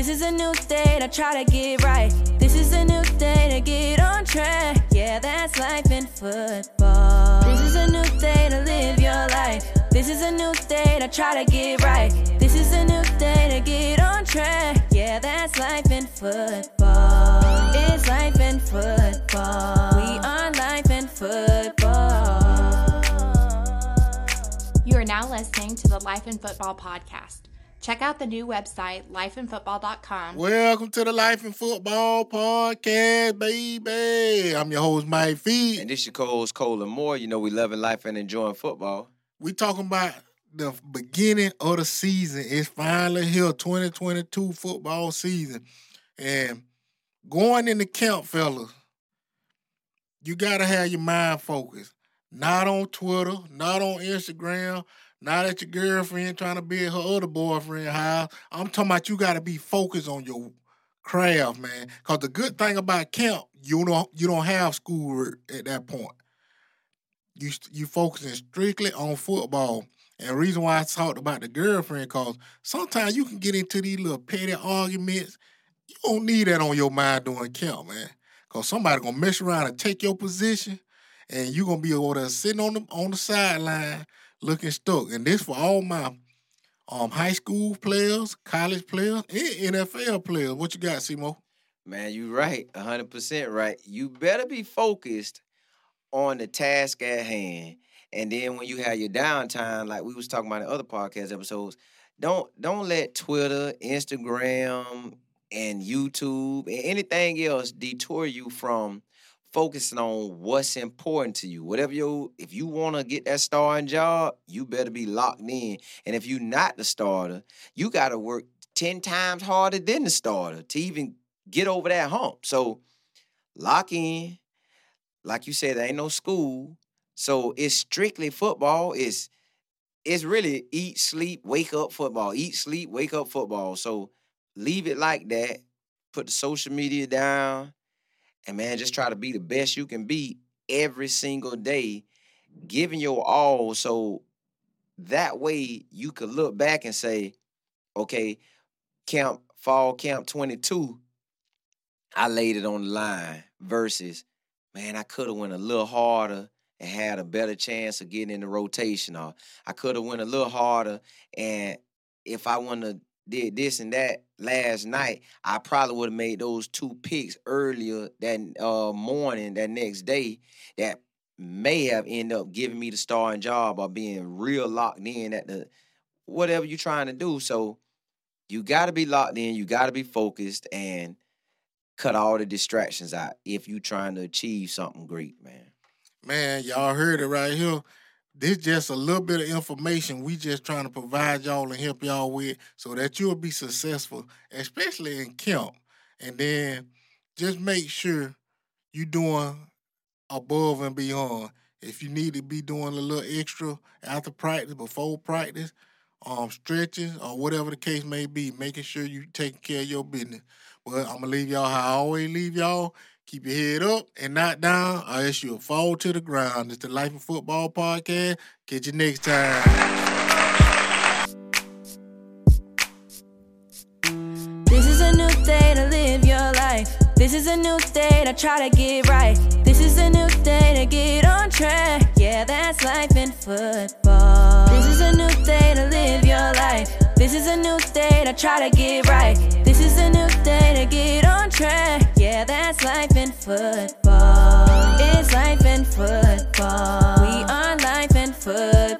This is a new day to try to get right. This is a new day to get on track. Yeah, that's life in football. This is a new day to live your life. This is a new day to try to get right. This is a new day to get on track. Yeah, that's life in football. It's life in football. We are life in football. You are now listening to the Life in Football podcast. Check out the new website, lifeinfootball.com. Welcome to the Life in Football podcast, baby. I'm your host, Mike Feed. And this your co-host Colin Moore. You know we loving life and enjoying football. We talking about the beginning of the season. It's finally here, 2022 football season. And going into camp, fellas, you gotta have your mind focused. Not on Twitter, not on Instagram, not at your girlfriend trying to be at her other boyfriend house. I'm talking about you gotta be focused on your craft, man. Cause the good thing about camp, you don't you don't have schoolwork at that point. You you focusing strictly on football. And the reason why I talked about the girlfriend, cause sometimes you can get into these little petty arguments. You don't need that on your mind during camp, man. Cause somebody gonna mess around and take your position, and you gonna be over there sitting on the on the sideline looking stuck. And this for all my um high school players, college players, and NFL players. What you got, Simo? Man, you're right, hundred percent right. You better be focused on the task at hand. And then when you have your downtime, like we was talking about in other podcast episodes, don't don't let Twitter, Instagram, and YouTube and anything else detour you from focusing on what's important to you. Whatever you if you want to get that starting job, you better be locked in. And if you're not the starter, you got to work 10 times harder than the starter to even get over that hump. So lock in. Like you said, there ain't no school. So it's strictly football. It's it's really eat, sleep, wake up football. Eat, sleep, wake up football. So leave it like that. Put the social media down. And man, just try to be the best you can be every single day, giving your all. So that way you could look back and say, okay, camp fall camp 22, I laid it on the line versus, man, I could have went a little harder and had a better chance of getting in the rotation. Or I could have went a little harder and if I wouldn't have did this and that last night, I probably would have made those two picks earlier that uh, morning, that next day, that may have ended up giving me the starting job or being real locked in at the whatever you're trying to do. So you got to be locked in, you got to be focused, and cut all the distractions out if you're trying to achieve something great, man. Man, y'all heard it right here. This just a little bit of information we just trying to provide y'all and help y'all with so that you'll be successful, especially in camp. And then just make sure you doing above and beyond. If you need to be doing a little extra after practice, before practice, um, stretches or whatever the case may be, making sure you taking care of your business. But I'm gonna leave y'all how I always leave y'all. Keep your head up and not down, or else you'll fall to the ground. It's the Life of Football podcast. Catch you next time. This is a new day to live your life. This is a new day to try to get right. This is a new day to get on track. Yeah, that's life in football. This is a new day to live your life. This is a new day to try to get right. This is a new day to get on track. Yeah, that's life in football. It's life in football. We are life in football.